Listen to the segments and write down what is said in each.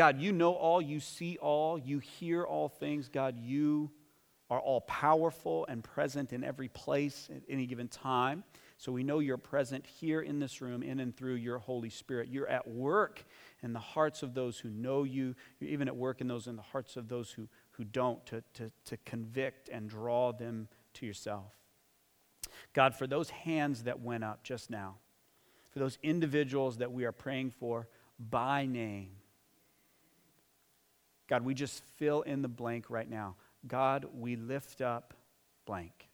God, you know all, you see all, you hear all things. God, you are all powerful and present in every place at any given time. So we know you're present here in this room, in and through your Holy Spirit. You're at work in the hearts of those who know you. You're even at work in those in the hearts of those who, who don't, to, to, to convict and draw them to yourself. God, for those hands that went up just now, for those individuals that we are praying for by name, God, we just fill in the blank right now. God, we lift up blank.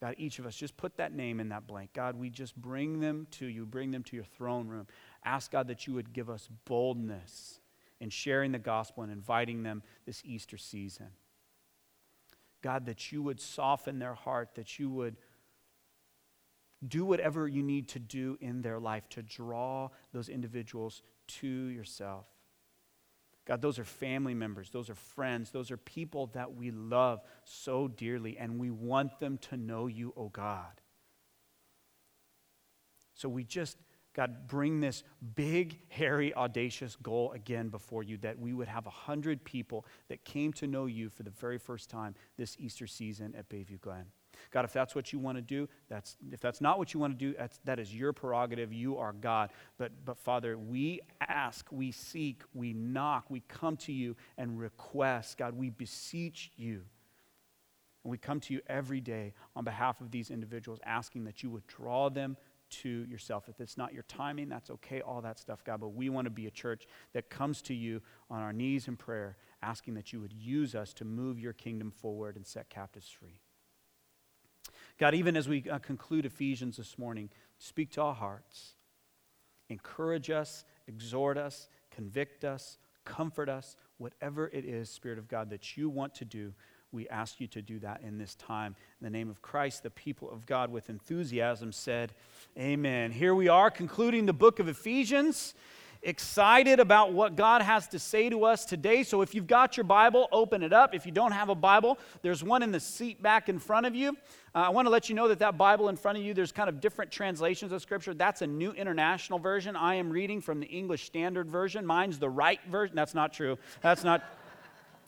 God, each of us, just put that name in that blank. God, we just bring them to you, bring them to your throne room. Ask God that you would give us boldness in sharing the gospel and inviting them this Easter season. God, that you would soften their heart, that you would do whatever you need to do in their life to draw those individuals to yourself. God, those are family members, those are friends, those are people that we love so dearly, and we want them to know you, oh God. So we just, God, bring this big, hairy, audacious goal again before you that we would have a hundred people that came to know you for the very first time this Easter season at Bayview Glen. God, if that's what you want to do, that's, if that's not what you want to do, that's, that is your prerogative. You are God. But, but Father, we ask, we seek, we knock, we come to you and request. God, we beseech you. And we come to you every day on behalf of these individuals, asking that you would draw them to yourself. If it's not your timing, that's okay, all that stuff, God. But we want to be a church that comes to you on our knees in prayer, asking that you would use us to move your kingdom forward and set captives free. God, even as we uh, conclude Ephesians this morning, speak to our hearts. Encourage us, exhort us, convict us, comfort us, whatever it is, Spirit of God, that you want to do. We ask you to do that in this time. In the name of Christ, the people of God with enthusiasm said, Amen. Here we are concluding the book of Ephesians excited about what God has to say to us today. So if you've got your Bible, open it up. If you don't have a Bible, there's one in the seat back in front of you. Uh, I want to let you know that that Bible in front of you, there's kind of different translations of Scripture. That's a New International Version. I am reading from the English Standard Version. Mine's the right version. That's not true. That's not.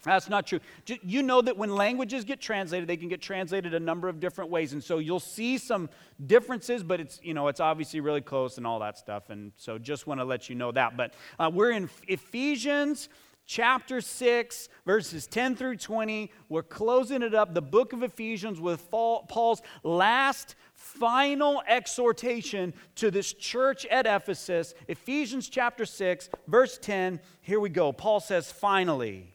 That's not true. You know that when languages get translated, they can get translated a number of different ways. And so you'll see some differences, but it's, you know, it's obviously really close and all that stuff. And so just want to let you know that. But uh, we're in Ephesians chapter 6, verses 10 through 20. We're closing it up, the book of Ephesians, with Paul's last final exhortation to this church at Ephesus. Ephesians chapter 6, verse 10. Here we go. Paul says, finally.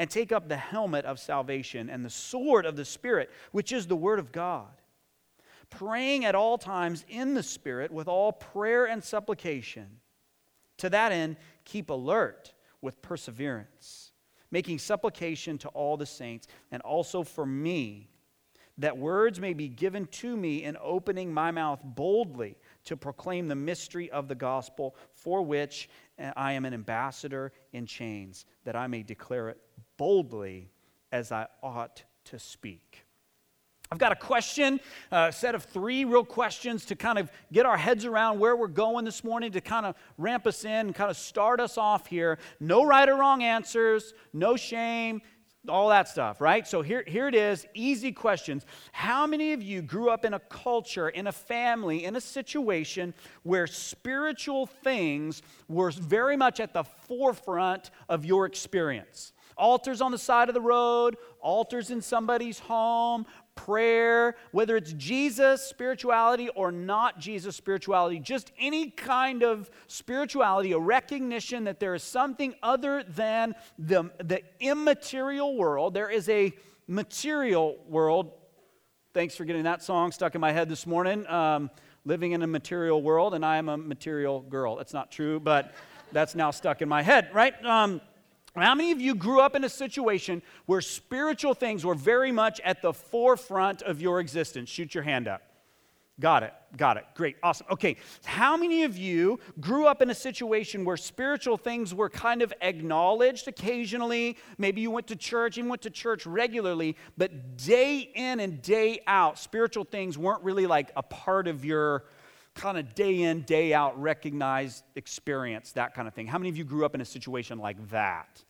and take up the helmet of salvation and the sword of the Spirit, which is the Word of God. Praying at all times in the Spirit with all prayer and supplication. To that end, keep alert with perseverance, making supplication to all the saints, and also for me, that words may be given to me in opening my mouth boldly to proclaim the mystery of the gospel, for which eh, I am an ambassador in chains, that I may declare it boldly as I ought to speak. I've got a question, a set of three real questions to kind of get our heads around where we're going this morning, to kind of ramp us in kind of start us off here. No right or wrong answers, no shame, all that stuff, right? So here, here it is easy questions. How many of you grew up in a culture, in a family, in a situation where spiritual things were very much at the forefront of your experience. Altars on the side of the road, altars in somebody's home, prayer, whether it's Jesus spirituality or not Jesus spirituality, just any kind of spirituality, a recognition that there is something other than the, the immaterial world. There is a material world. Thanks for getting that song stuck in my head this morning. Um, living in a material world, and I am a material girl. That's not true, but that's now stuck in my head, right? Um, how many of you grew up in a situation where spiritual things were very much at the forefront of your existence? Shoot your hand up. Got it. Got it. Great. Awesome. Okay. How many of you grew up in a situation where spiritual things were kind of acknowledged occasionally? Maybe you went to church, you went to church regularly, but day in and day out, spiritual things weren't really like a part of your kind of day in, day out recognized experience, that kind of thing. How many of you grew up in a situation like that?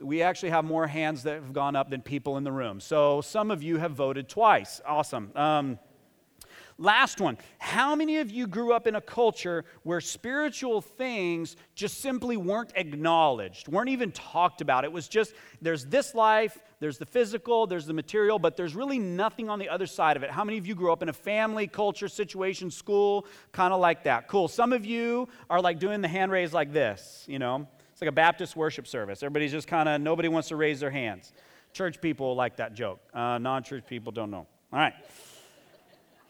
We actually have more hands that have gone up than people in the room. So some of you have voted twice. Awesome. Um, Last one. How many of you grew up in a culture where spiritual things just simply weren't acknowledged, weren't even talked about? It was just there's this life, there's the physical, there's the material, but there's really nothing on the other side of it. How many of you grew up in a family, culture, situation, school, kind of like that? Cool. Some of you are like doing the hand raise like this, you know? It's like a Baptist worship service. Everybody's just kind of, nobody wants to raise their hands. Church people like that joke. Uh, non church people don't know. All right.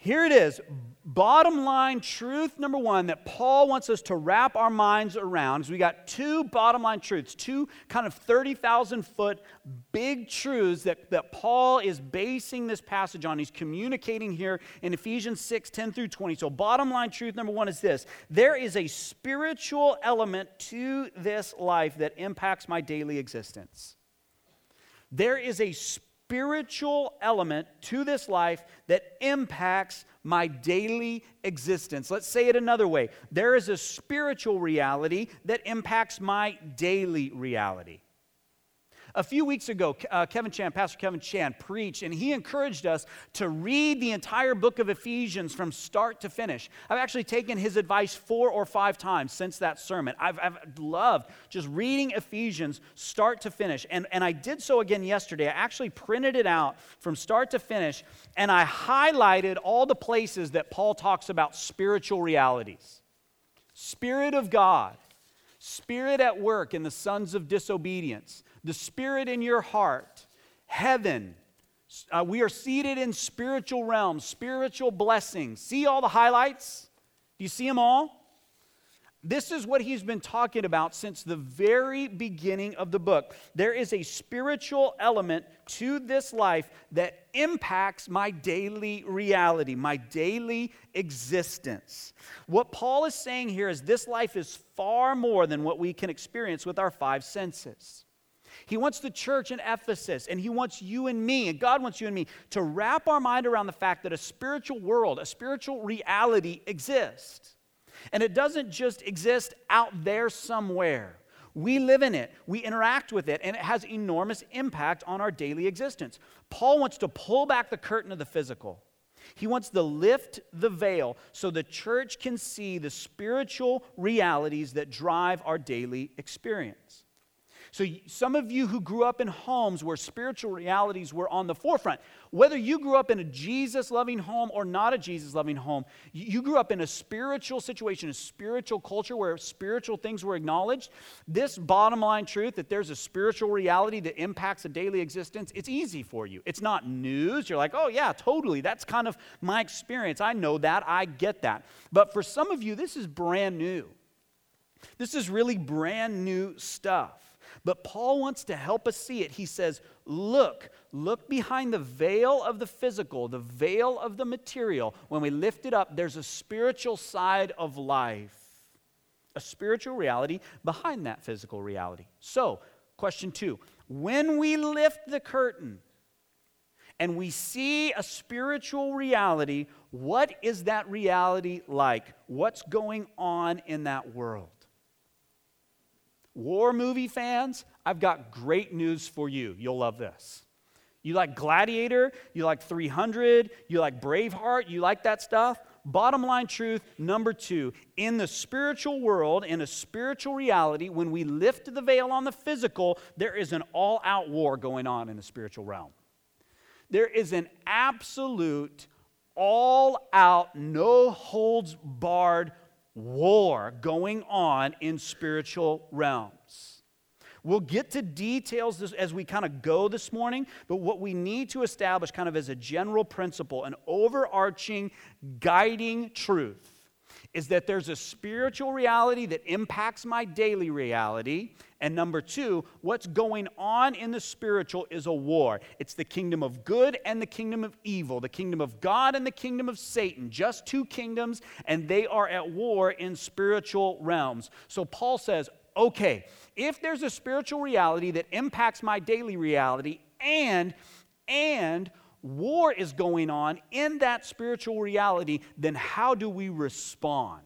Here it is. Bottom line truth number one that Paul wants us to wrap our minds around is we got two bottom line truths, two kind of 30,000 foot big truths that, that Paul is basing this passage on. He's communicating here in Ephesians 6 10 through 20. So, bottom line truth number one is this there is a spiritual element to this life that impacts my daily existence. There is a spiritual spiritual element to this life that impacts my daily existence. Let's say it another way there is a spiritual reality that impacts my daily reality. A few weeks ago, uh, Kevin Chan, Pastor Kevin Chan, preached, and he encouraged us to read the entire book of Ephesians from start to finish. I've actually taken his advice four or five times since that sermon. I've, I've loved just reading Ephesians start to finish. And, and I did so again yesterday. I actually printed it out from start to finish, and I highlighted all the places that Paul talks about spiritual realities. Spirit of God, Spirit at work in the sons of disobedience the Spirit in your heart, heaven. Uh, we are seated in spiritual realms, spiritual blessings. See all the highlights? Do you see them all? This is what he's been talking about since the very beginning of the book. There is a spiritual element to this life that impacts my daily reality, my daily existence. What Paul is saying here is this life is far more than what we can experience with our five senses. He wants the church in Ephesus, and He wants you and me, and God wants you and me to wrap our mind around the fact that a spiritual world, a spiritual reality exists. And it doesn't just exist out there somewhere. We live in it, we interact with it, and it has enormous impact on our daily existence. Paul wants to pull back the curtain of the physical. He wants to lift the veil so the church can see the spiritual realities that drive our daily experience. So, some of you who grew up in homes where spiritual realities were on the forefront, whether you grew up in a Jesus loving home or not a Jesus loving home, you grew up in a spiritual situation, a spiritual culture where spiritual things were acknowledged. This bottom line truth that there's a spiritual reality that impacts a daily existence, it's easy for you. It's not news. You're like, oh, yeah, totally. That's kind of my experience. I know that. I get that. But for some of you, this is brand new. This is really brand new stuff. But Paul wants to help us see it. He says, Look, look behind the veil of the physical, the veil of the material. When we lift it up, there's a spiritual side of life, a spiritual reality behind that physical reality. So, question two when we lift the curtain, and we see a spiritual reality, what is that reality like? What's going on in that world? War movie fans, I've got great news for you. You'll love this. You like Gladiator, you like 300, you like Braveheart, you like that stuff? bottom line truth number two in the spiritual world, in a spiritual reality, when we lift the veil on the physical, there is an all out war going on in the spiritual realm. There is an absolute, all out, no holds barred war going on in spiritual realms. We'll get to details as we kind of go this morning, but what we need to establish, kind of as a general principle, an overarching guiding truth, is that there's a spiritual reality that impacts my daily reality. And number two, what's going on in the spiritual is a war. It's the kingdom of good and the kingdom of evil, the kingdom of God and the kingdom of Satan, just two kingdoms, and they are at war in spiritual realms. So Paul says, okay, if there's a spiritual reality that impacts my daily reality and and war is going on in that spiritual reality, then how do we respond?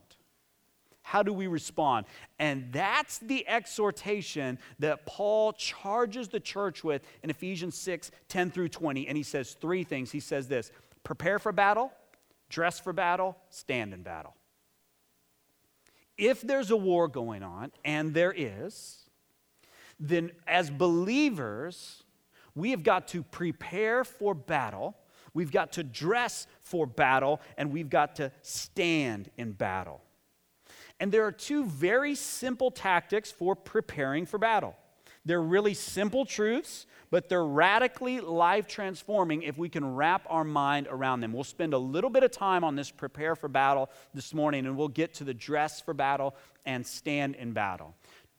How do we respond? And that's the exhortation that Paul charges the church with in Ephesians 6 10 through 20. And he says three things. He says this prepare for battle, dress for battle, stand in battle if there's a war going on, and there is, then as believers, we have got to prepare for battle, we've got to dress for battle, and we've got to stand in battle. And there are two very simple tactics for preparing for battle. They're really simple truths, but they're radically life transforming if we can wrap our mind around them. We'll spend a little bit of time on this prepare for battle this morning, and we'll get to the dress for battle and stand in battle.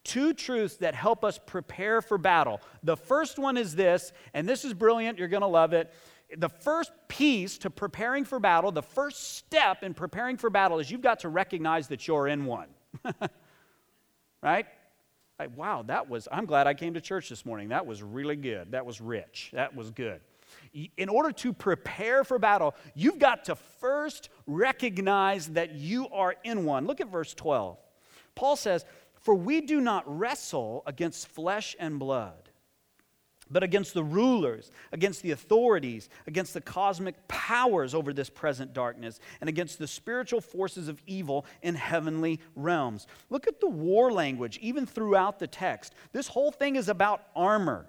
Two truths that help us prepare for battle. The first one is this, and this is brilliant, you're gonna love it. The first piece to preparing for battle, the first step in preparing for battle is you've got to recognize that you're in one. right? Wow, that was, I'm glad I came to church this morning. That was really good. That was rich. That was good. In order to prepare for battle, you've got to first recognize that you are in one. Look at verse 12. Paul says, For we do not wrestle against flesh and blood but against the rulers, against the authorities, against the cosmic powers over this present darkness, and against the spiritual forces of evil in heavenly realms. Look at the war language, even throughout the text. This whole thing is about armor.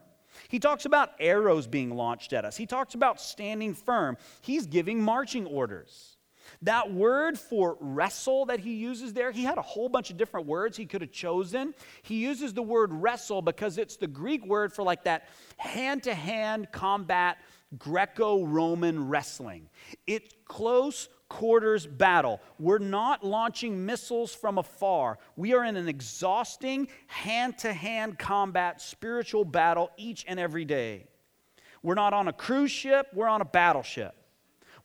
He talks about arrows being launched at us, he talks about standing firm. He's giving marching orders. That word for wrestle that he uses there, he had a whole bunch of different words he could have chosen. He uses the word wrestle because it's the Greek word for like that hand to hand combat Greco Roman wrestling. It's close quarters battle. We're not launching missiles from afar. We are in an exhausting hand to hand combat spiritual battle each and every day. We're not on a cruise ship, we're on a battleship.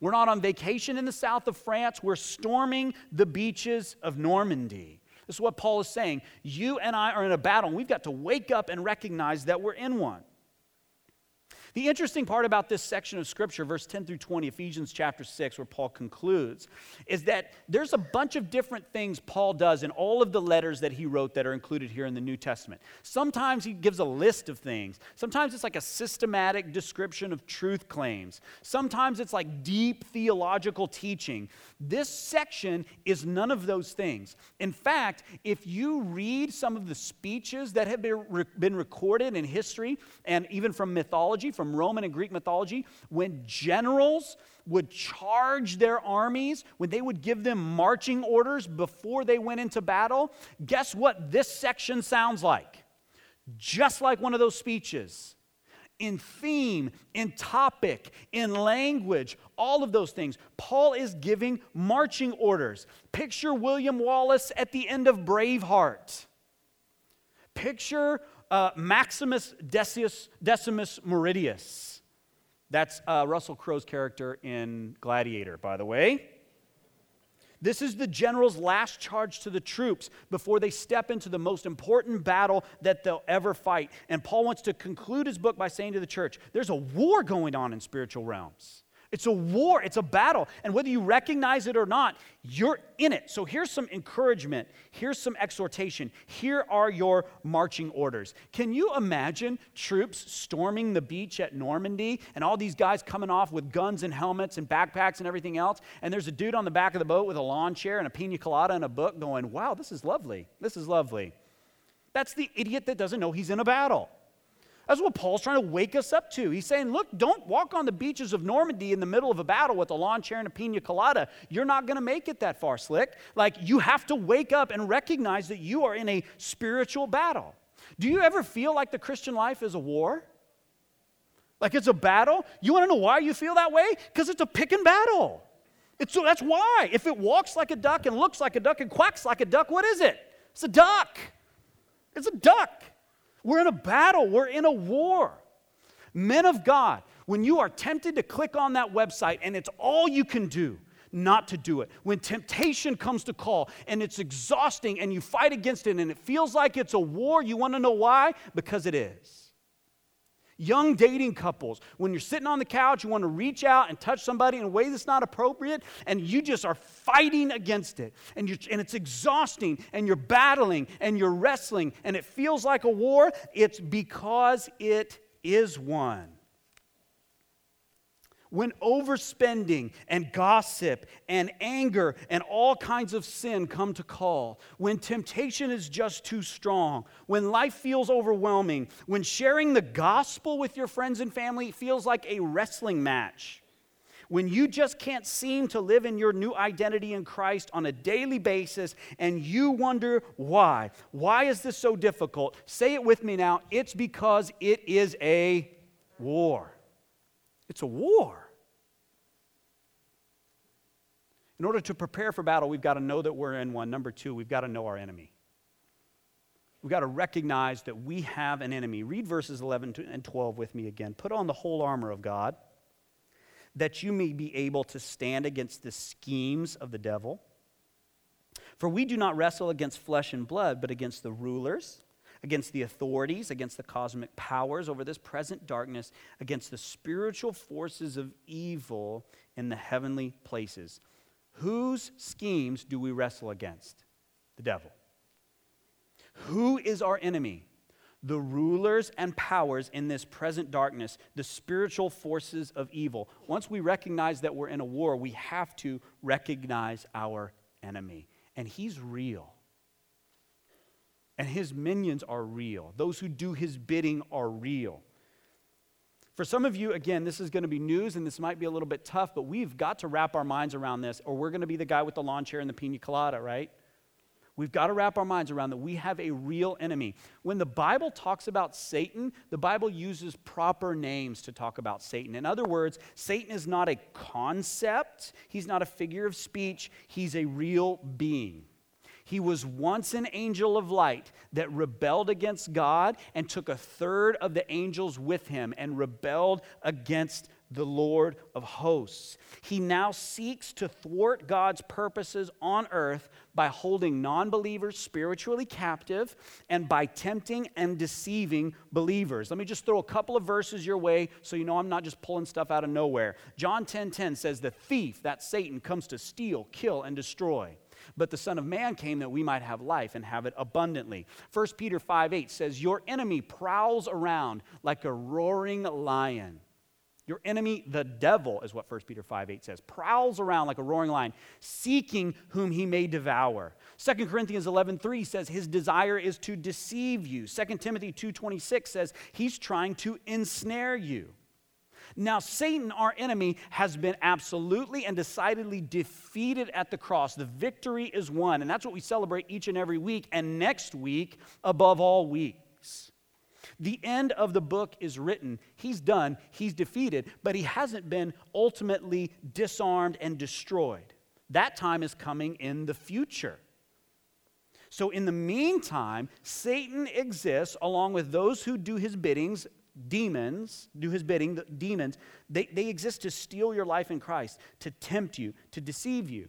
We're not on vacation in the south of France. We're storming the beaches of Normandy. This is what Paul is saying. You and I are in a battle, and we've got to wake up and recognize that we're in one. The interesting part about this section of scripture, verse 10 through 20, Ephesians chapter 6, where Paul concludes, is that there's a bunch of different things Paul does in all of the letters that he wrote that are included here in the New Testament. Sometimes he gives a list of things, sometimes it's like a systematic description of truth claims, sometimes it's like deep theological teaching. This section is none of those things. In fact, if you read some of the speeches that have been been recorded in history and even from mythology, from from Roman and Greek mythology, when generals would charge their armies, when they would give them marching orders before they went into battle, guess what this section sounds like? Just like one of those speeches. In theme, in topic, in language, all of those things. Paul is giving marching orders. Picture William Wallace at the end of Braveheart. Picture uh, Maximus Decius, Decimus Meridius. That's uh, Russell Crowe's character in Gladiator, by the way. This is the general's last charge to the troops before they step into the most important battle that they'll ever fight. And Paul wants to conclude his book by saying to the church there's a war going on in spiritual realms. It's a war, it's a battle. And whether you recognize it or not, you're in it. So here's some encouragement, here's some exhortation. Here are your marching orders. Can you imagine troops storming the beach at Normandy and all these guys coming off with guns and helmets and backpacks and everything else? And there's a dude on the back of the boat with a lawn chair and a pina colada and a book going, wow, this is lovely. This is lovely. That's the idiot that doesn't know he's in a battle. That's what Paul's trying to wake us up to. He's saying, look, don't walk on the beaches of Normandy in the middle of a battle with a lawn chair and a pina colada. You're not going to make it that far, Slick. Like, you have to wake up and recognize that you are in a spiritual battle. Do you ever feel like the Christian life is a war? Like it's a battle? You want to know why you feel that way? Because it's a pick and battle. It's, so that's why. If it walks like a duck and looks like a duck and quacks like a duck, what is it? It's a duck. It's a duck. We're in a battle, we're in a war. Men of God, when you are tempted to click on that website and it's all you can do, not to do it. When temptation comes to call and it's exhausting and you fight against it and it feels like it's a war, you want to know why? Because it is. Young dating couples, when you're sitting on the couch, you want to reach out and touch somebody in a way that's not appropriate, and you just are fighting against it. And, you're, and it's exhausting, and you're battling, and you're wrestling, and it feels like a war. It's because it is one when overspending and gossip and anger and all kinds of sin come to call, when temptation is just too strong, when life feels overwhelming, when sharing the gospel with your friends and family feels like a wrestling match, when you just can't seem to live in your new identity in Christ on a daily basis and you wonder why. Why is this so difficult? Say it with me now. It's because it is a war. It's a war. In order to prepare for battle, we've got to know that we're in one. Number two, we've got to know our enemy. We've got to recognize that we have an enemy. Read verses 11 and 12 with me again. Put on the whole armor of God, that you may be able to stand against the schemes of the devil. For we do not wrestle against flesh and blood, but against the rulers against the authorities, against the cosmic powers over this present darkness, against the spiritual forces of evil in the heavenly places. Whose schemes do we wrestle against? The devil. Who is our enemy? The rulers and powers in this present darkness, the spiritual forces of evil. Once we recognize that we're in a war, we have to recognize our enemy. And he's real. And his minions are real. Those who do his bidding are real. For some of you, again, this is going to be news and this might be a little bit tough, but we've got to wrap our minds around this, or we're going to be the guy with the lawn chair and the pina colada, right? We've got to wrap our minds around that we have a real enemy. When the Bible talks about Satan, the Bible uses proper names to talk about Satan. In other words, Satan is not a concept, he's not a figure of speech, he's a real being. He was once an angel of light that rebelled against God and took a third of the angels with him and rebelled against the Lord of hosts. He now seeks to thwart God's purposes on earth by holding non believers spiritually captive and by tempting and deceiving believers. Let me just throw a couple of verses your way so you know I'm not just pulling stuff out of nowhere. John 10:10 10, 10 says, The thief, that Satan, comes to steal, kill, and destroy. But the Son of Man came that we might have life and have it abundantly. 1 Peter 5 8 says, Your enemy prowls around like a roaring lion. Your enemy, the devil, is what 1 Peter 5 8 says, prowls around like a roaring lion, seeking whom he may devour. 2 Corinthians 11 3 says his desire is to deceive you. 2 Timothy 2 26 says he's trying to ensnare you. Now, Satan, our enemy, has been absolutely and decidedly defeated at the cross. The victory is won, and that's what we celebrate each and every week, and next week, above all weeks. The end of the book is written. He's done, he's defeated, but he hasn't been ultimately disarmed and destroyed. That time is coming in the future. So, in the meantime, Satan exists along with those who do his biddings demons, do his bidding, the demons, they, they exist to steal your life in Christ, to tempt you, to deceive you.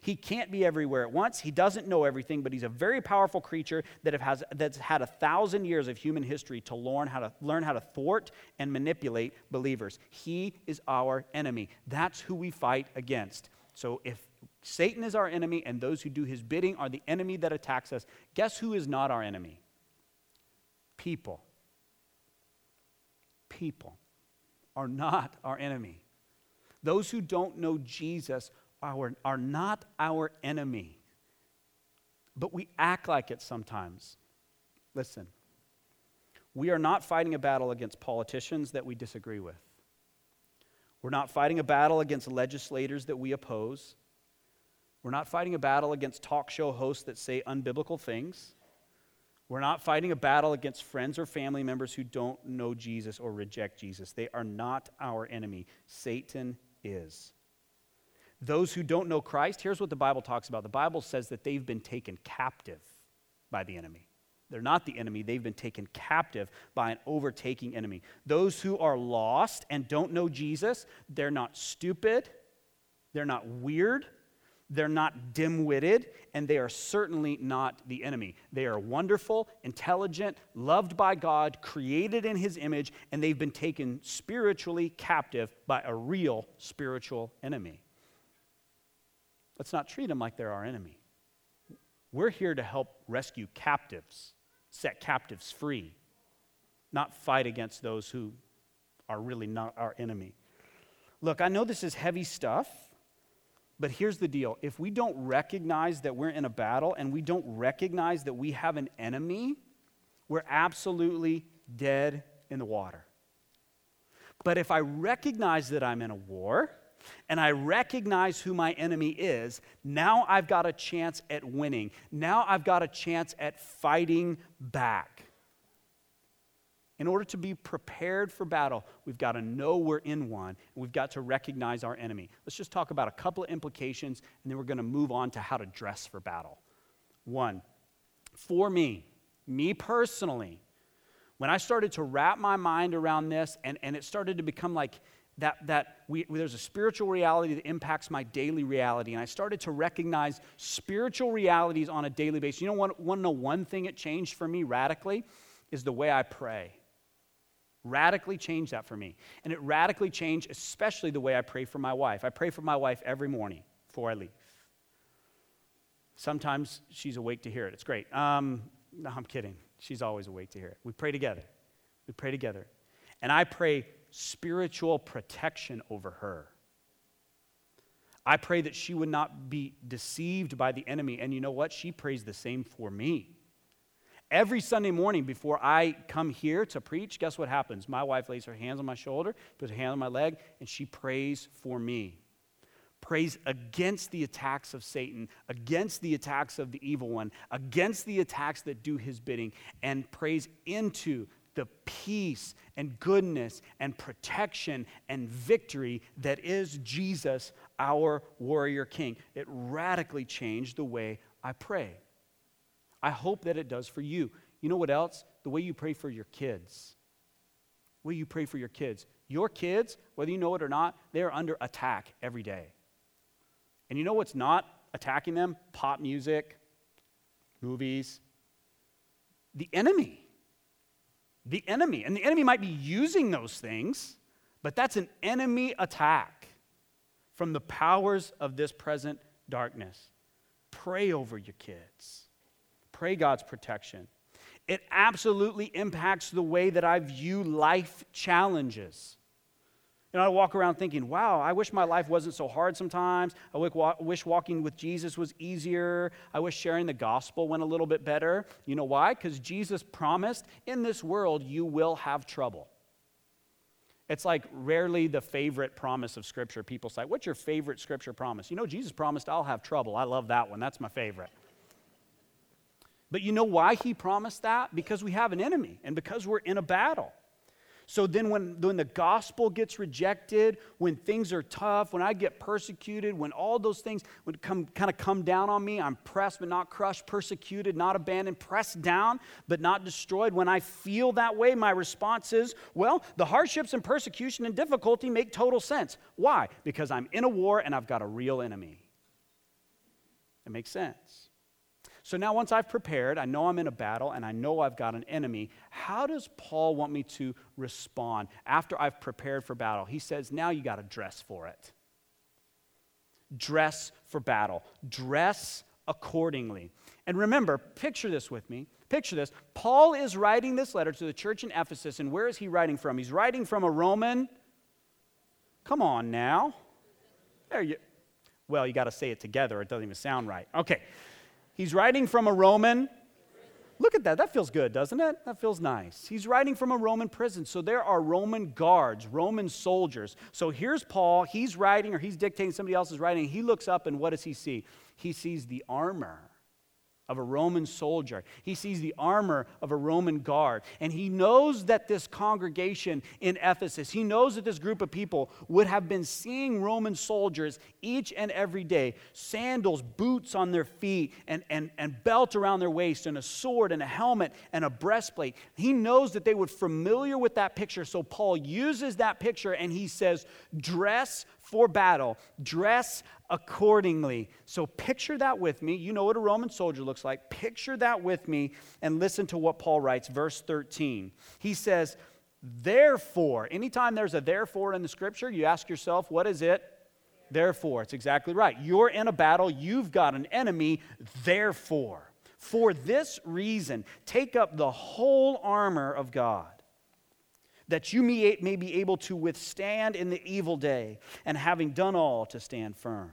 He can't be everywhere at once. He doesn't know everything, but he's a very powerful creature that has, that's had a thousand years of human history to learn how to learn how to thwart and manipulate believers. He is our enemy. That's who we fight against. So if Satan is our enemy and those who do his bidding are the enemy that attacks us, guess who is not our enemy? People. People are not our enemy. Those who don't know Jesus are, are not our enemy. But we act like it sometimes. Listen, we are not fighting a battle against politicians that we disagree with. We're not fighting a battle against legislators that we oppose. We're not fighting a battle against talk show hosts that say unbiblical things. We're not fighting a battle against friends or family members who don't know Jesus or reject Jesus. They are not our enemy. Satan is. Those who don't know Christ, here's what the Bible talks about. The Bible says that they've been taken captive by the enemy. They're not the enemy, they've been taken captive by an overtaking enemy. Those who are lost and don't know Jesus, they're not stupid, they're not weird, they're not dim witted, and they are certainly not the enemy. They are wonderful, intelligent, loved by God, created in His image, and they've been taken spiritually captive by a real spiritual enemy. Let's not treat them like they're our enemy. We're here to help rescue captives, set captives free, not fight against those who are really not our enemy. Look, I know this is heavy stuff, but here's the deal. If we don't recognize that we're in a battle and we don't recognize that we have an enemy, we're absolutely dead in the water. But if I recognize that I'm in a war, and I recognize who my enemy is, now I've got a chance at winning. Now I've got a chance at fighting back. In order to be prepared for battle, we've got to know we're in one, and we've got to recognize our enemy. Let's just talk about a couple of implications, and then we're going to move on to how to dress for battle. One, for me, me personally, when I started to wrap my mind around this, and, and it started to become like that, that we, there's a spiritual reality that impacts my daily reality. And I started to recognize spiritual realities on a daily basis. You know, want to know one thing it changed for me radically? Is the way I pray. Radically changed that for me. And it radically changed, especially the way I pray for my wife. I pray for my wife every morning before I leave. Sometimes she's awake to hear it. It's great. Um, no, I'm kidding. She's always awake to hear it. We pray together. We pray together. And I pray spiritual protection over her. I pray that she would not be deceived by the enemy. And you know what? She prays the same for me. Every Sunday morning before I come here to preach, guess what happens? My wife lays her hands on my shoulder, puts her hand on my leg, and she prays for me. Prays against the attacks of Satan, against the attacks of the evil one, against the attacks that do his bidding, and prays into the peace and goodness and protection and victory that is Jesus, our warrior king. It radically changed the way I pray. I hope that it does for you. You know what else? The way you pray for your kids. The way you pray for your kids. Your kids, whether you know it or not, they are under attack every day. And you know what's not attacking them? Pop music, movies, the enemy the enemy. And the enemy might be using those things, but that's an enemy attack from the powers of this present darkness. Pray over your kids, pray God's protection. It absolutely impacts the way that I view life challenges. You know, I walk around thinking, wow, I wish my life wasn't so hard sometimes. I wish walking with Jesus was easier. I wish sharing the gospel went a little bit better. You know why? Because Jesus promised, in this world, you will have trouble. It's like rarely the favorite promise of Scripture. People say, What's your favorite Scripture promise? You know, Jesus promised, I'll have trouble. I love that one. That's my favorite. But you know why he promised that? Because we have an enemy and because we're in a battle. So then, when, when the gospel gets rejected, when things are tough, when I get persecuted, when all those things would come, kind of come down on me, I'm pressed but not crushed, persecuted, not abandoned, pressed down but not destroyed. When I feel that way, my response is, well, the hardships and persecution and difficulty make total sense. Why? Because I'm in a war and I've got a real enemy. It makes sense. So now, once I've prepared, I know I'm in a battle and I know I've got an enemy, how does Paul want me to respond after I've prepared for battle? He says, now you got to dress for it. Dress for battle. Dress accordingly. And remember, picture this with me. Picture this. Paul is writing this letter to the church in Ephesus, and where is he writing from? He's writing from a Roman. Come on now. There you. Well, you got to say it together. It doesn't even sound right. Okay. He's writing from a Roman. Look at that. That feels good, doesn't it? That feels nice. He's writing from a Roman prison. So there are Roman guards, Roman soldiers. So here's Paul. He's writing or he's dictating somebody else is writing. He looks up and what does he see? He sees the armor of a Roman soldier. He sees the armor of a Roman guard. And he knows that this congregation in Ephesus, he knows that this group of people would have been seeing Roman soldiers each and every day sandals, boots on their feet, and, and, and belt around their waist, and a sword, and a helmet, and a breastplate. He knows that they would familiar with that picture. So Paul uses that picture and he says, Dress for battle, dress accordingly. So picture that with me. You know what a Roman soldier looks like. Picture that with me and listen to what Paul writes, verse 13. He says, Therefore, anytime there's a therefore in the scripture, you ask yourself, what is it? Therefore, it's exactly right. You're in a battle, you've got an enemy, therefore. For this reason, take up the whole armor of God that you may, be able to withstand in the evil day, and having done all, to stand firm.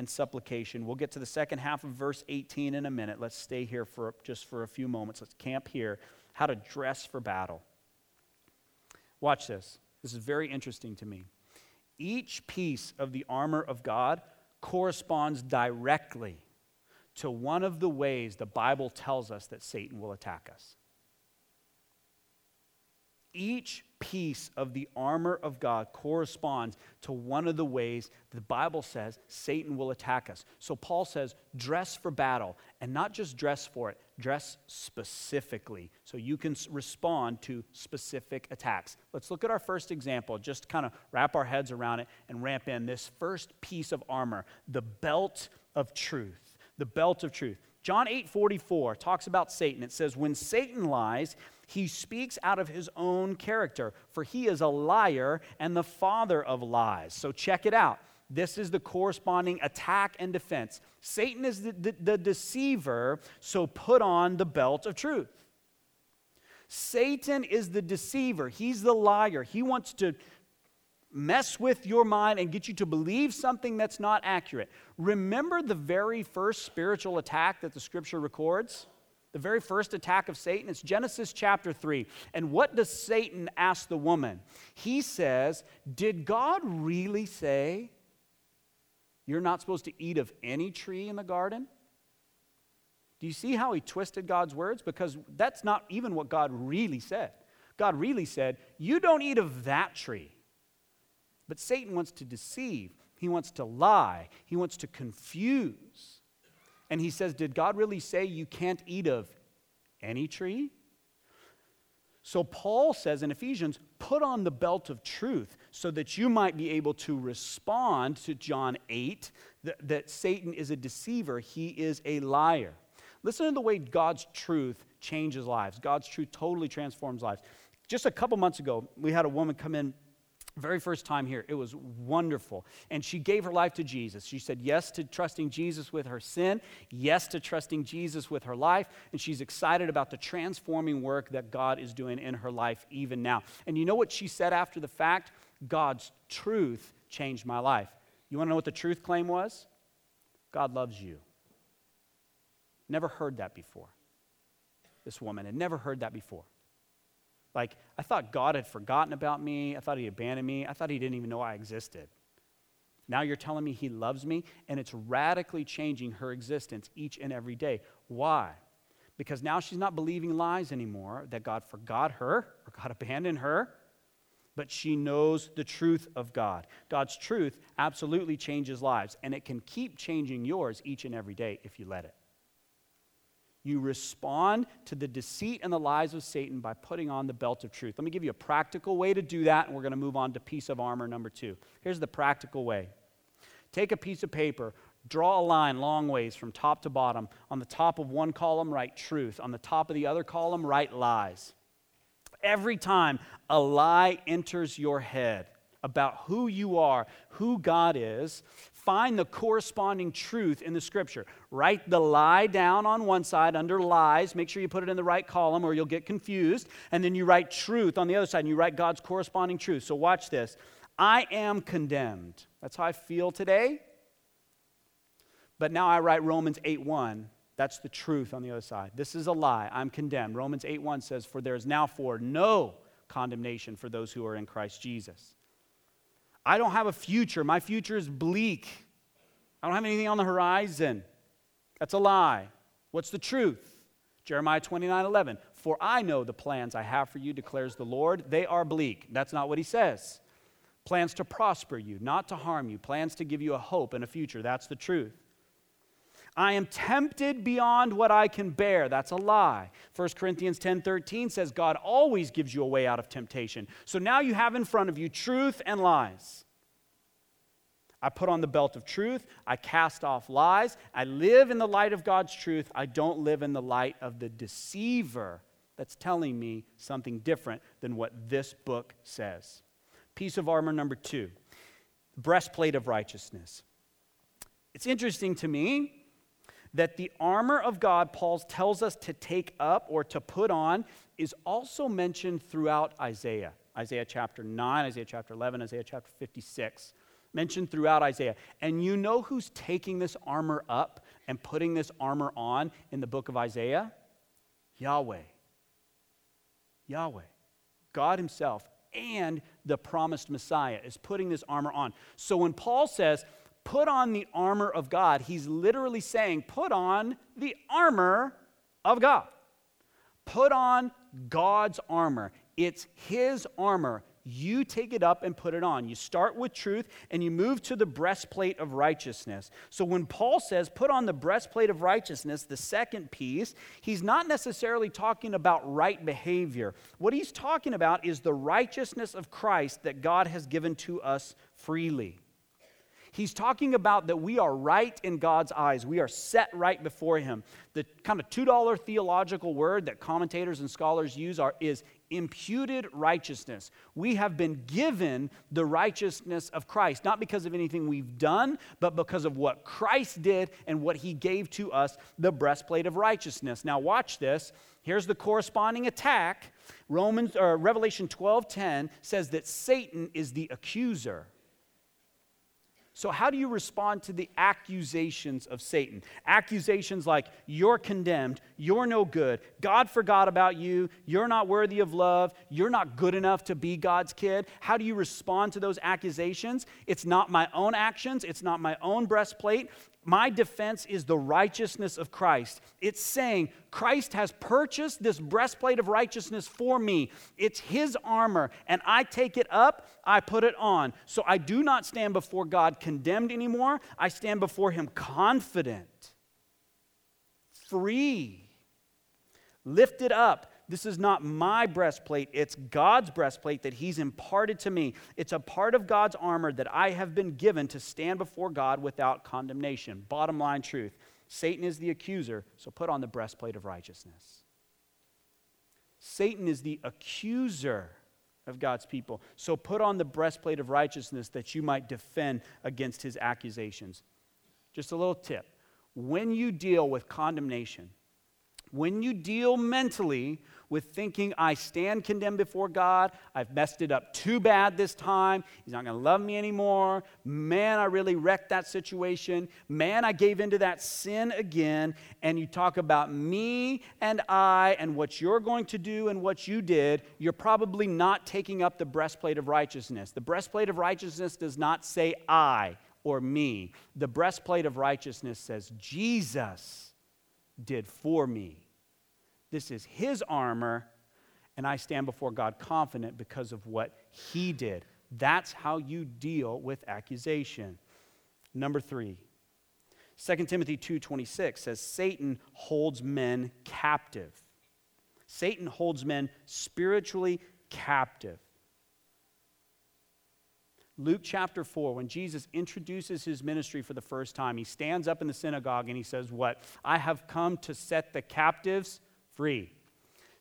and supplication. We'll get to the second half of verse 18 in a minute. Let's stay here for just for a few moments. Let's camp here. How to dress for battle. Watch this. This is very interesting to me. Each piece of the armor of God corresponds directly to one of the ways the Bible tells us that Satan will attack us. Each piece of the armor of God corresponds to one of the ways the Bible says Satan will attack us. So Paul says, dress for battle, and not just dress for it, dress specifically so you can respond to specific attacks. Let's look at our first example, just kind of wrap our heads around it and ramp in this first piece of armor, the belt of truth. The belt of truth. John 8 44 talks about Satan. It says, When Satan lies, he speaks out of his own character, for he is a liar and the father of lies. So check it out. This is the corresponding attack and defense. Satan is the, the, the deceiver, so put on the belt of truth. Satan is the deceiver, he's the liar. He wants to mess with your mind and get you to believe something that's not accurate. Remember the very first spiritual attack that the scripture records? The very first attack of Satan. It's Genesis chapter 3. And what does Satan ask the woman? He says, Did God really say you're not supposed to eat of any tree in the garden? Do you see how he twisted God's words? Because that's not even what God really said. God really said, You don't eat of that tree. But Satan wants to deceive, he wants to lie, he wants to confuse and he says, Did God really say you can't eat of any tree? So Paul says in Ephesians, put on the belt of truth so that you might be able to respond to John 8 that, that Satan is a deceiver, he is a liar. Listen to the way God's truth changes lives. God's truth totally transforms lives. Just a couple months ago, we had a woman come in very first time here. It was wonderful. And she gave her life to Jesus. She said yes to trusting Jesus with her sin, yes to trusting Jesus with her life, and she's excited about the transforming work that God is doing in her life even now. And you know what she said after the fact? God's truth changed my life. You want to know what the truth claim was? God loves you. Never heard that before. This woman had never heard that before. Like, I thought God had forgotten about me. I thought he abandoned me. I thought he didn't even know I existed. Now you're telling me he loves me, and it's radically changing her existence each and every day. Why? Because now she's not believing lies anymore that God forgot her or God abandoned her, but she knows the truth of God. God's truth absolutely changes lives, and it can keep changing yours each and every day if you let it. You respond to the deceit and the lies of Satan by putting on the belt of truth. Let me give you a practical way to do that, and we're going to move on to piece of armor number two. Here's the practical way take a piece of paper, draw a line long ways from top to bottom. On the top of one column, write truth. On the top of the other column, write lies. Every time a lie enters your head about who you are, who God is, find the corresponding truth in the scripture. Write the lie down on one side under lies. Make sure you put it in the right column or you'll get confused. And then you write truth on the other side and you write God's corresponding truth. So watch this. I am condemned. That's how I feel today. But now I write Romans 8 1. That's the truth on the other side. This is a lie. I'm condemned. Romans 8 1 says, For there is now for no condemnation for those who are in Christ Jesus. I don't have a future. My future is bleak. I don't have anything on the horizon. That's a lie. What's the truth? Jeremiah 29 11. For I know the plans I have for you, declares the Lord. They are bleak. That's not what he says. Plans to prosper you, not to harm you, plans to give you a hope and a future. That's the truth. I am tempted beyond what I can bear. That's a lie. 1 Corinthians 10:13 says God always gives you a way out of temptation. So now you have in front of you truth and lies. I put on the belt of truth. I cast off lies. I live in the light of God's truth. I don't live in the light of the deceiver that's telling me something different than what this book says. Piece of armor number two breastplate of righteousness. It's interesting to me that the armor of God, Paul tells us to take up or to put on, is also mentioned throughout Isaiah. Isaiah chapter 9, Isaiah chapter 11, Isaiah chapter 56. Mentioned throughout Isaiah. And you know who's taking this armor up and putting this armor on in the book of Isaiah? Yahweh. Yahweh. God Himself and the promised Messiah is putting this armor on. So when Paul says, put on the armor of God, he's literally saying, put on the armor of God. Put on God's armor. It's his armor. You take it up and put it on. You start with truth and you move to the breastplate of righteousness. So when Paul says, put on the breastplate of righteousness, the second piece, he's not necessarily talking about right behavior. What he's talking about is the righteousness of Christ that God has given to us freely. He's talking about that we are right in God's eyes. We are set right before Him. The kind of $2 theological word that commentators and scholars use are, is imputed righteousness. We have been given the righteousness of Christ, not because of anything we've done, but because of what Christ did and what He gave to us, the breastplate of righteousness. Now, watch this. Here's the corresponding attack. Romans or Revelation 12:10 says that Satan is the accuser. So, how do you respond to the accusations of Satan? Accusations like, you're condemned, you're no good, God forgot about you, you're not worthy of love, you're not good enough to be God's kid. How do you respond to those accusations? It's not my own actions, it's not my own breastplate, my defense is the righteousness of Christ. It's saying, Christ has purchased this breastplate of righteousness for me. It's his armor, and I take it up, I put it on. So I do not stand before God condemned anymore. I stand before him confident, free, lifted up, this is not my breastplate, it's God's breastplate that He's imparted to me. It's a part of God's armor that I have been given to stand before God without condemnation. Bottom line truth Satan is the accuser, so put on the breastplate of righteousness. Satan is the accuser of God's people, so put on the breastplate of righteousness that you might defend against his accusations. Just a little tip when you deal with condemnation, when you deal mentally with thinking, I stand condemned before God, I've messed it up too bad this time, He's not going to love me anymore, man, I really wrecked that situation, man, I gave into that sin again, and you talk about me and I and what you're going to do and what you did, you're probably not taking up the breastplate of righteousness. The breastplate of righteousness does not say I or me. The breastplate of righteousness says, Jesus did for me. This is his armor, and I stand before God confident because of what he did. That's how you deal with accusation. Number three, 2 Timothy 2:26 says Satan holds men captive. Satan holds men spiritually captive. Luke chapter 4, when Jesus introduces his ministry for the first time, he stands up in the synagogue and he says, What? I have come to set the captives free.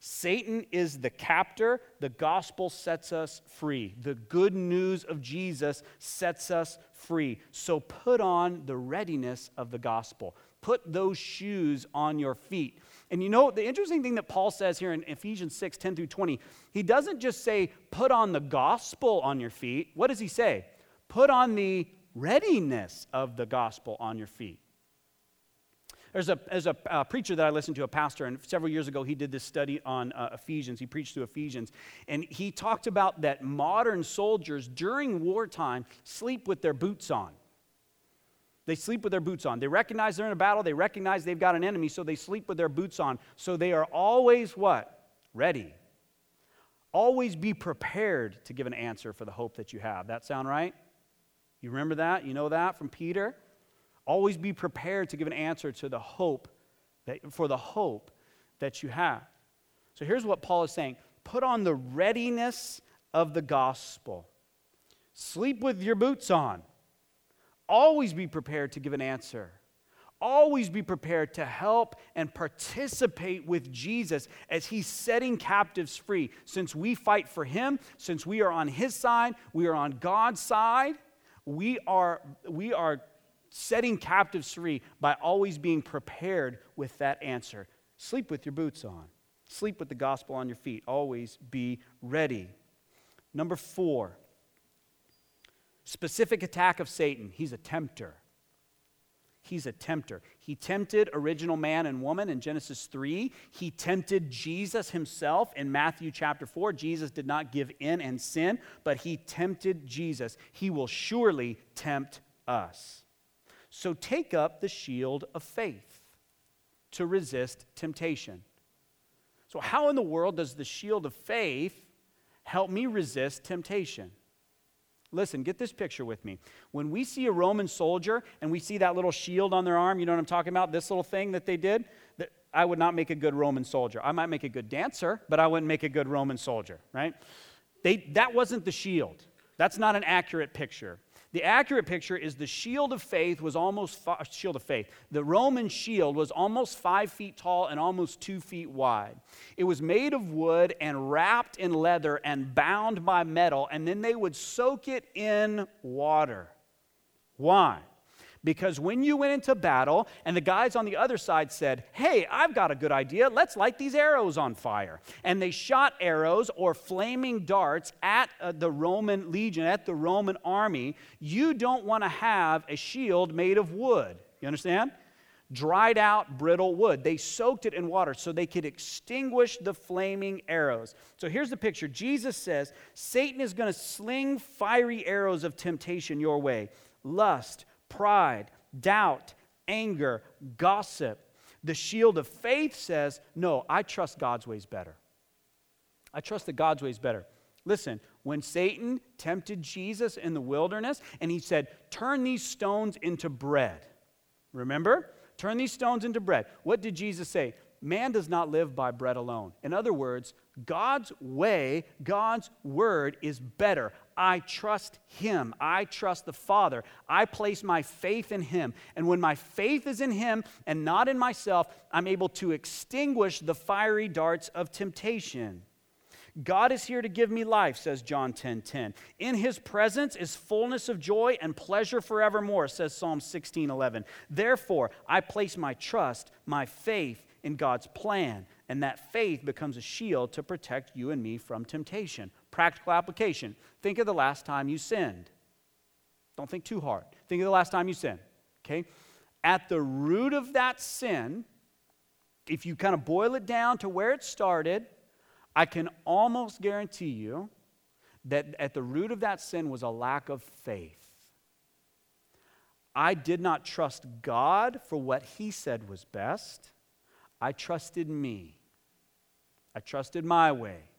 Satan is the captor, the gospel sets us free. The good news of Jesus sets us free. So put on the readiness of the gospel. Put those shoes on your feet. And you know, the interesting thing that Paul says here in Ephesians 6 10 through 20, he doesn't just say, put on the gospel on your feet. What does he say? Put on the readiness of the gospel on your feet. There's a, there's a uh, preacher that I listened to, a pastor, and several years ago he did this study on uh, Ephesians. He preached through Ephesians. And he talked about that modern soldiers during wartime sleep with their boots on. They sleep with their boots on. They recognize they're in a battle, they recognize they've got an enemy, so they sleep with their boots on. So they are always what? Ready. Always be prepared to give an answer for the hope that you have. That sound right? You remember that? You know that from Peter? Always be prepared to give an answer to the hope that, for the hope that you have. So here's what Paul is saying put on the readiness of the gospel. Sleep with your boots on. Always be prepared to give an answer. Always be prepared to help and participate with Jesus as he's setting captives free. Since we fight for him, since we are on his side, we are on God's side, we are, we are setting captives free by always being prepared with that answer. Sleep with your boots on, sleep with the gospel on your feet. Always be ready. Number four, specific attack of Satan. He's a tempter. He's a tempter. He tempted original man and woman in Genesis 3. He tempted Jesus himself in Matthew chapter 4. Jesus did not give in and sin, but he tempted Jesus. He will surely tempt us. So take up the shield of faith to resist temptation. So, how in the world does the shield of faith help me resist temptation? Listen, get this picture with me. When we see a Roman soldier and we see that little shield on their arm, you know what I'm talking about? This little thing that they did? That I would not make a good Roman soldier. I might make a good dancer, but I wouldn't make a good Roman soldier, right? They, that wasn't the shield. That's not an accurate picture. The accurate picture is the shield of faith was almost, shield of faith. The Roman shield was almost five feet tall and almost two feet wide. It was made of wood and wrapped in leather and bound by metal, and then they would soak it in water. Why? Because when you went into battle and the guys on the other side said, Hey, I've got a good idea, let's light these arrows on fire. And they shot arrows or flaming darts at uh, the Roman legion, at the Roman army, you don't want to have a shield made of wood. You understand? Dried out, brittle wood. They soaked it in water so they could extinguish the flaming arrows. So here's the picture Jesus says Satan is going to sling fiery arrows of temptation your way lust, pride, doubt, anger, gossip. The shield of faith says, No, I trust God's ways better. I trust that God's ways better. Listen, when Satan tempted Jesus in the wilderness and he said, Turn these stones into bread. Remember? Turn these stones into bread. What did Jesus say? Man does not live by bread alone. In other words, God's way, God's word is better. I trust Him. I trust the Father. I place my faith in Him. And when my faith is in Him and not in myself, I'm able to extinguish the fiery darts of temptation. God is here to give me life, says John 10 10. In his presence is fullness of joy and pleasure forevermore, says Psalm 16 11. Therefore, I place my trust, my faith in God's plan, and that faith becomes a shield to protect you and me from temptation. Practical application. Think of the last time you sinned. Don't think too hard. Think of the last time you sinned. Okay? At the root of that sin, if you kind of boil it down to where it started, I can almost guarantee you that at the root of that sin was a lack of faith. I did not trust God for what He said was best. I trusted me. I trusted my way.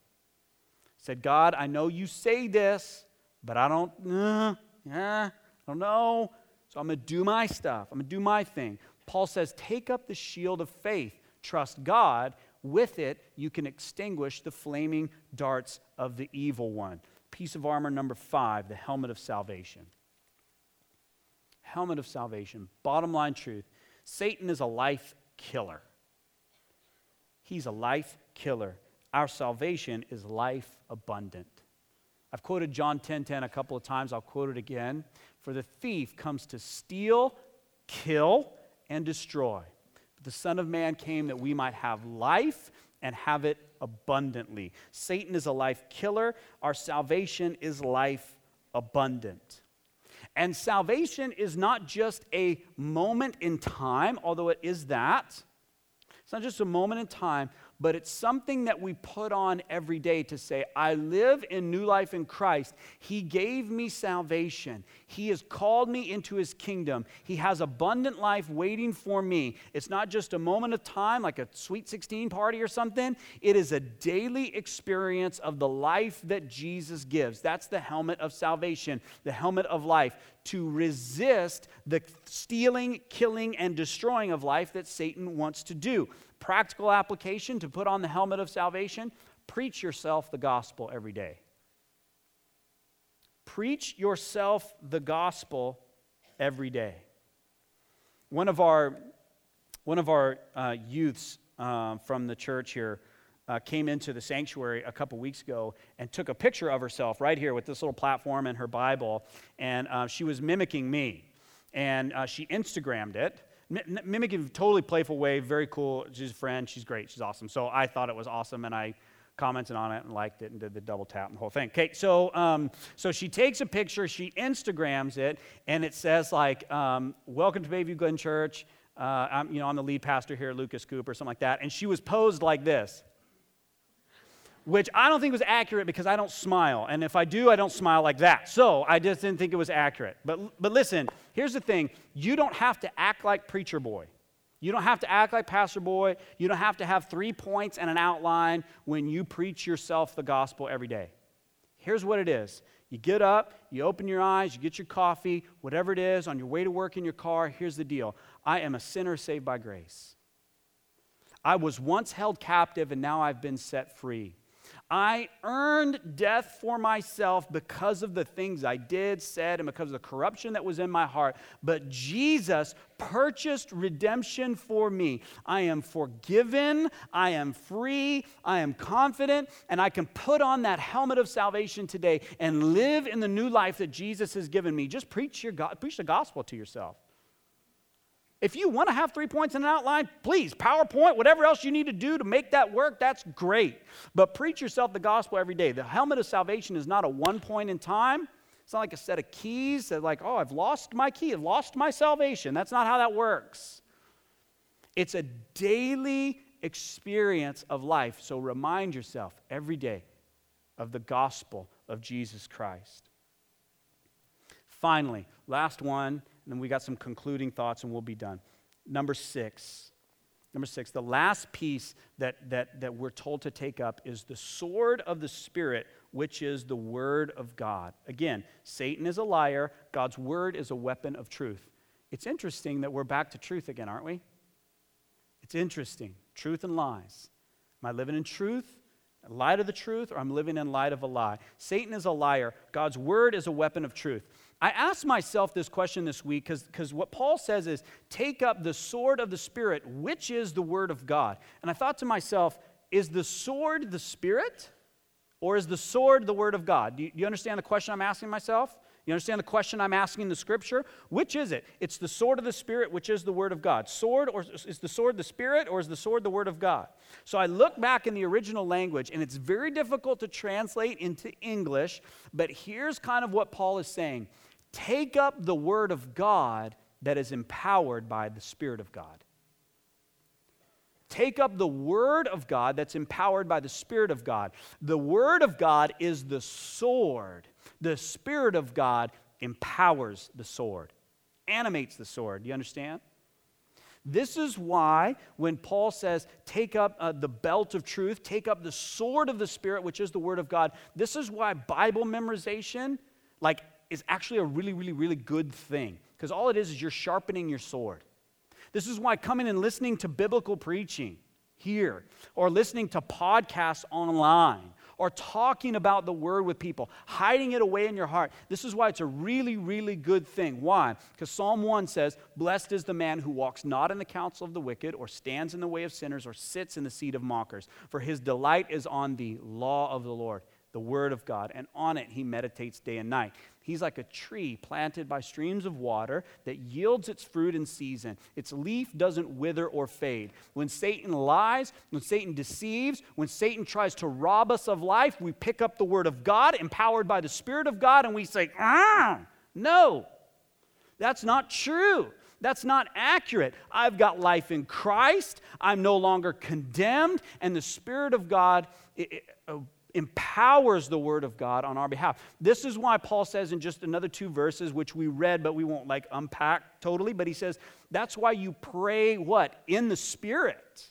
Said, God, I know you say this, but I don't, uh, yeah, I don't know. So I'm going to do my stuff. I'm going to do my thing. Paul says, take up the shield of faith. Trust God. With it, you can extinguish the flaming darts of the evil one. Piece of armor number five, the helmet of salvation helmet of salvation. Bottom line truth Satan is a life killer. He's a life killer. Our salvation is life abundant. I've quoted John 10:10 10, 10 a couple of times. I'll quote it again. For the thief comes to steal, kill, and destroy. But the Son of Man came that we might have life and have it abundantly. Satan is a life killer. Our salvation is life abundant. And salvation is not just a moment in time, although it is that. It's not just a moment in time, but it's something that we put on every day to say, I live in new life in Christ. He gave me salvation. He has called me into his kingdom. He has abundant life waiting for me. It's not just a moment of time, like a sweet 16 party or something. It is a daily experience of the life that Jesus gives. That's the helmet of salvation, the helmet of life, to resist the stealing, killing, and destroying of life that Satan wants to do. Practical application to put on the helmet of salvation preach yourself the gospel every day. Preach yourself the gospel every day. One of our, one of our uh, youths uh, from the church here uh, came into the sanctuary a couple weeks ago and took a picture of herself right here with this little platform and her Bible, and uh, she was mimicking me. And uh, she Instagrammed it mimicking totally playful way, very cool. She's a friend. She's great. She's awesome. So I thought it was awesome, and I commented on it and liked it and did the double tap and the whole thing. Okay, so um, so she takes a picture, she Instagrams it, and it says like, um, "Welcome to Bayview Glen Church." Uh, I'm, you know, I'm the lead pastor here, Lucas Cooper, something like that. And she was posed like this which I don't think was accurate because I don't smile. And if I do, I don't smile like that. So I just didn't think it was accurate. But, but listen, here's the thing you don't have to act like preacher boy. You don't have to act like pastor boy. You don't have to have three points and an outline when you preach yourself the gospel every day. Here's what it is you get up, you open your eyes, you get your coffee, whatever it is, on your way to work in your car. Here's the deal I am a sinner saved by grace. I was once held captive, and now I've been set free. I earned death for myself because of the things I did, said, and because of the corruption that was in my heart. But Jesus purchased redemption for me. I am forgiven. I am free. I am confident. And I can put on that helmet of salvation today and live in the new life that Jesus has given me. Just preach, your, preach the gospel to yourself. If you want to have three points in an outline, please, PowerPoint, whatever else you need to do to make that work, that's great. But preach yourself the gospel every day. The helmet of salvation is not a one point in time. It's not like a set of keys that, like, oh, I've lost my key, I've lost my salvation. That's not how that works. It's a daily experience of life. So remind yourself every day of the gospel of Jesus Christ. Finally, last one and then we got some concluding thoughts and we'll be done. Number six. Number six, the last piece that, that, that we're told to take up is the sword of the Spirit, which is the Word of God. Again, Satan is a liar, God's Word is a weapon of truth. It's interesting that we're back to truth again, aren't we? It's interesting. Truth and lies. Am I living in truth? Light of the truth, or I'm living in light of a lie. Satan is a liar. God's word is a weapon of truth. I asked myself this question this week because what Paul says is take up the sword of the Spirit, which is the Word of God. And I thought to myself, is the sword the Spirit or is the sword the Word of God? Do you, do you understand the question I'm asking myself? You understand the question I'm asking the scripture? Which is it? It's the sword of the Spirit, which is the Word of God. Sword, or is the sword the Spirit, or is the sword the Word of God? So I look back in the original language, and it's very difficult to translate into English, but here's kind of what Paul is saying Take up the Word of God that is empowered by the Spirit of God. Take up the Word of God that's empowered by the Spirit of God. The Word of God is the sword, the Spirit of God empowers the sword. animates the sword. Do you understand? This is why when Paul says, take up uh, the belt of truth, take up the sword of the Spirit, which is the Word of God, this is why Bible memorization, like, is actually a really, really, really good thing. Because all it is is you're sharpening your sword. This is why coming and listening to biblical preaching here, or listening to podcasts online, or talking about the word with people, hiding it away in your heart. This is why it's a really, really good thing. Why? Because Psalm 1 says, Blessed is the man who walks not in the counsel of the wicked, or stands in the way of sinners, or sits in the seat of mockers. For his delight is on the law of the Lord, the word of God, and on it he meditates day and night. He's like a tree planted by streams of water that yields its fruit in season. Its leaf doesn't wither or fade. When Satan lies, when Satan deceives, when Satan tries to rob us of life, we pick up the word of God, empowered by the Spirit of God, and we say, ah, no, that's not true. That's not accurate. I've got life in Christ. I'm no longer condemned, and the Spirit of God. It, it, empowers the word of God on our behalf. This is why Paul says in just another two verses, which we read, but we won't like unpack totally, but he says, that's why you pray what? In the Spirit.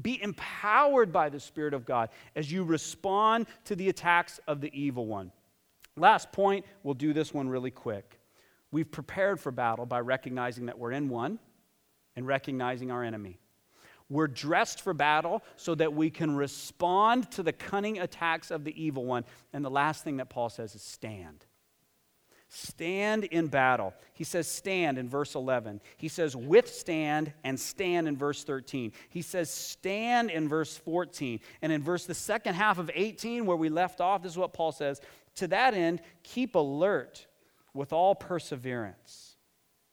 Be empowered by the Spirit of God as you respond to the attacks of the evil one. Last point, we'll do this one really quick. We've prepared for battle by recognizing that we're in one and recognizing our enemy. We're dressed for battle so that we can respond to the cunning attacks of the evil one. And the last thing that Paul says is stand. Stand in battle. He says stand in verse 11. He says withstand and stand in verse 13. He says stand in verse 14. And in verse the second half of 18 where we left off, this is what Paul says, to that end keep alert with all perseverance.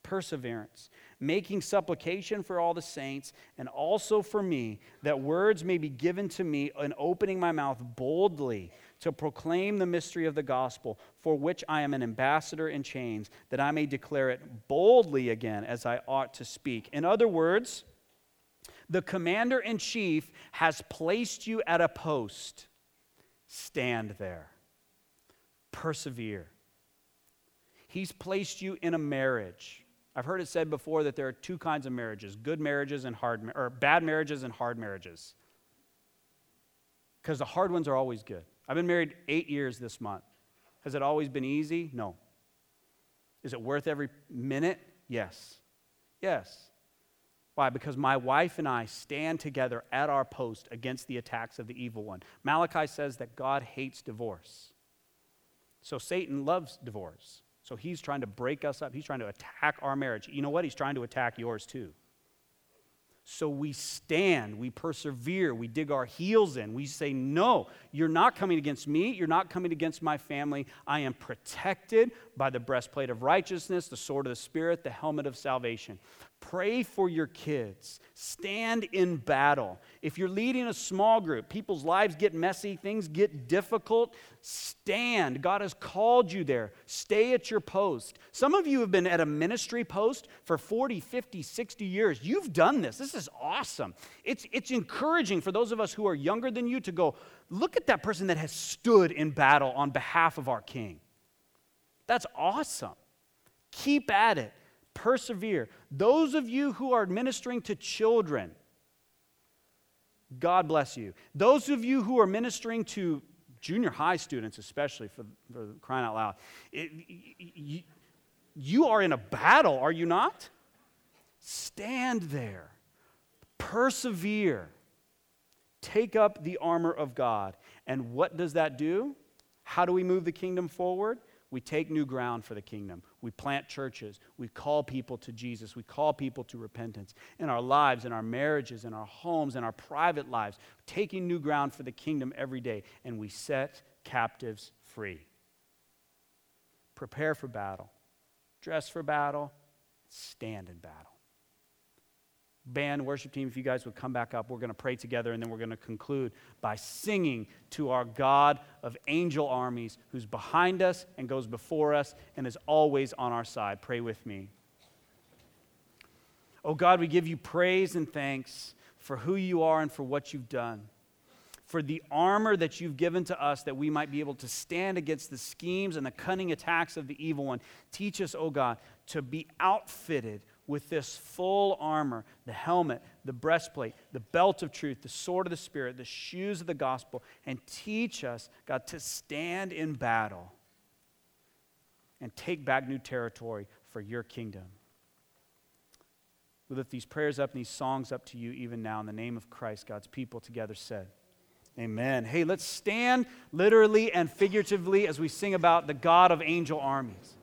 Perseverance making supplication for all the saints and also for me, that words may be given to me in opening my mouth boldly to proclaim the mystery of the gospel, for which I am an ambassador in chains, that I may declare it boldly again as I ought to speak. In other words, the commander in chief has placed you at a post. Stand there, persevere. He's placed you in a marriage. I've heard it said before that there are two kinds of marriages good marriages and hard, or bad marriages and hard marriages. Because the hard ones are always good. I've been married eight years this month. Has it always been easy? No. Is it worth every minute? Yes. Yes. Why? Because my wife and I stand together at our post against the attacks of the evil one. Malachi says that God hates divorce. So Satan loves divorce. So he's trying to break us up. He's trying to attack our marriage. You know what? He's trying to attack yours too. So we stand, we persevere, we dig our heels in. We say, No, you're not coming against me. You're not coming against my family. I am protected by the breastplate of righteousness, the sword of the Spirit, the helmet of salvation. Pray for your kids. Stand in battle. If you're leading a small group, people's lives get messy, things get difficult. Stand. God has called you there. Stay at your post. Some of you have been at a ministry post for 40, 50, 60 years. You've done this. This is awesome. It's, it's encouraging for those of us who are younger than you to go, look at that person that has stood in battle on behalf of our King. That's awesome. Keep at it persevere. Those of you who are ministering to children, God bless you. Those of you who are ministering to junior high students, especially for, for crying out loud, it, you, you are in a battle, are you not? Stand there, persevere, take up the armor of God. And what does that do? How do we move the kingdom forward? We take new ground for the kingdom. We plant churches. We call people to Jesus. We call people to repentance in our lives, in our marriages, in our homes, in our private lives, taking new ground for the kingdom every day. And we set captives free. Prepare for battle, dress for battle, stand in battle band, worship team, if you guys would come back up, we're going to pray together and then we're going to conclude by singing to our God of angel armies who's behind us and goes before us and is always on our side. Pray with me. Oh God, we give you praise and thanks for who you are and for what you've done. for the armor that you've given to us that we might be able to stand against the schemes and the cunning attacks of the evil one. Teach us, oh God, to be outfitted with this full armor the helmet, the breastplate, the belt of truth, the sword of the Spirit, the shoes of the gospel, and teach us, God, to stand in battle and take back new territory for your kingdom. We lift these prayers up and these songs up to you even now in the name of Christ, God's people together said. Amen. Hey, let's stand literally and figuratively as we sing about the God of angel armies.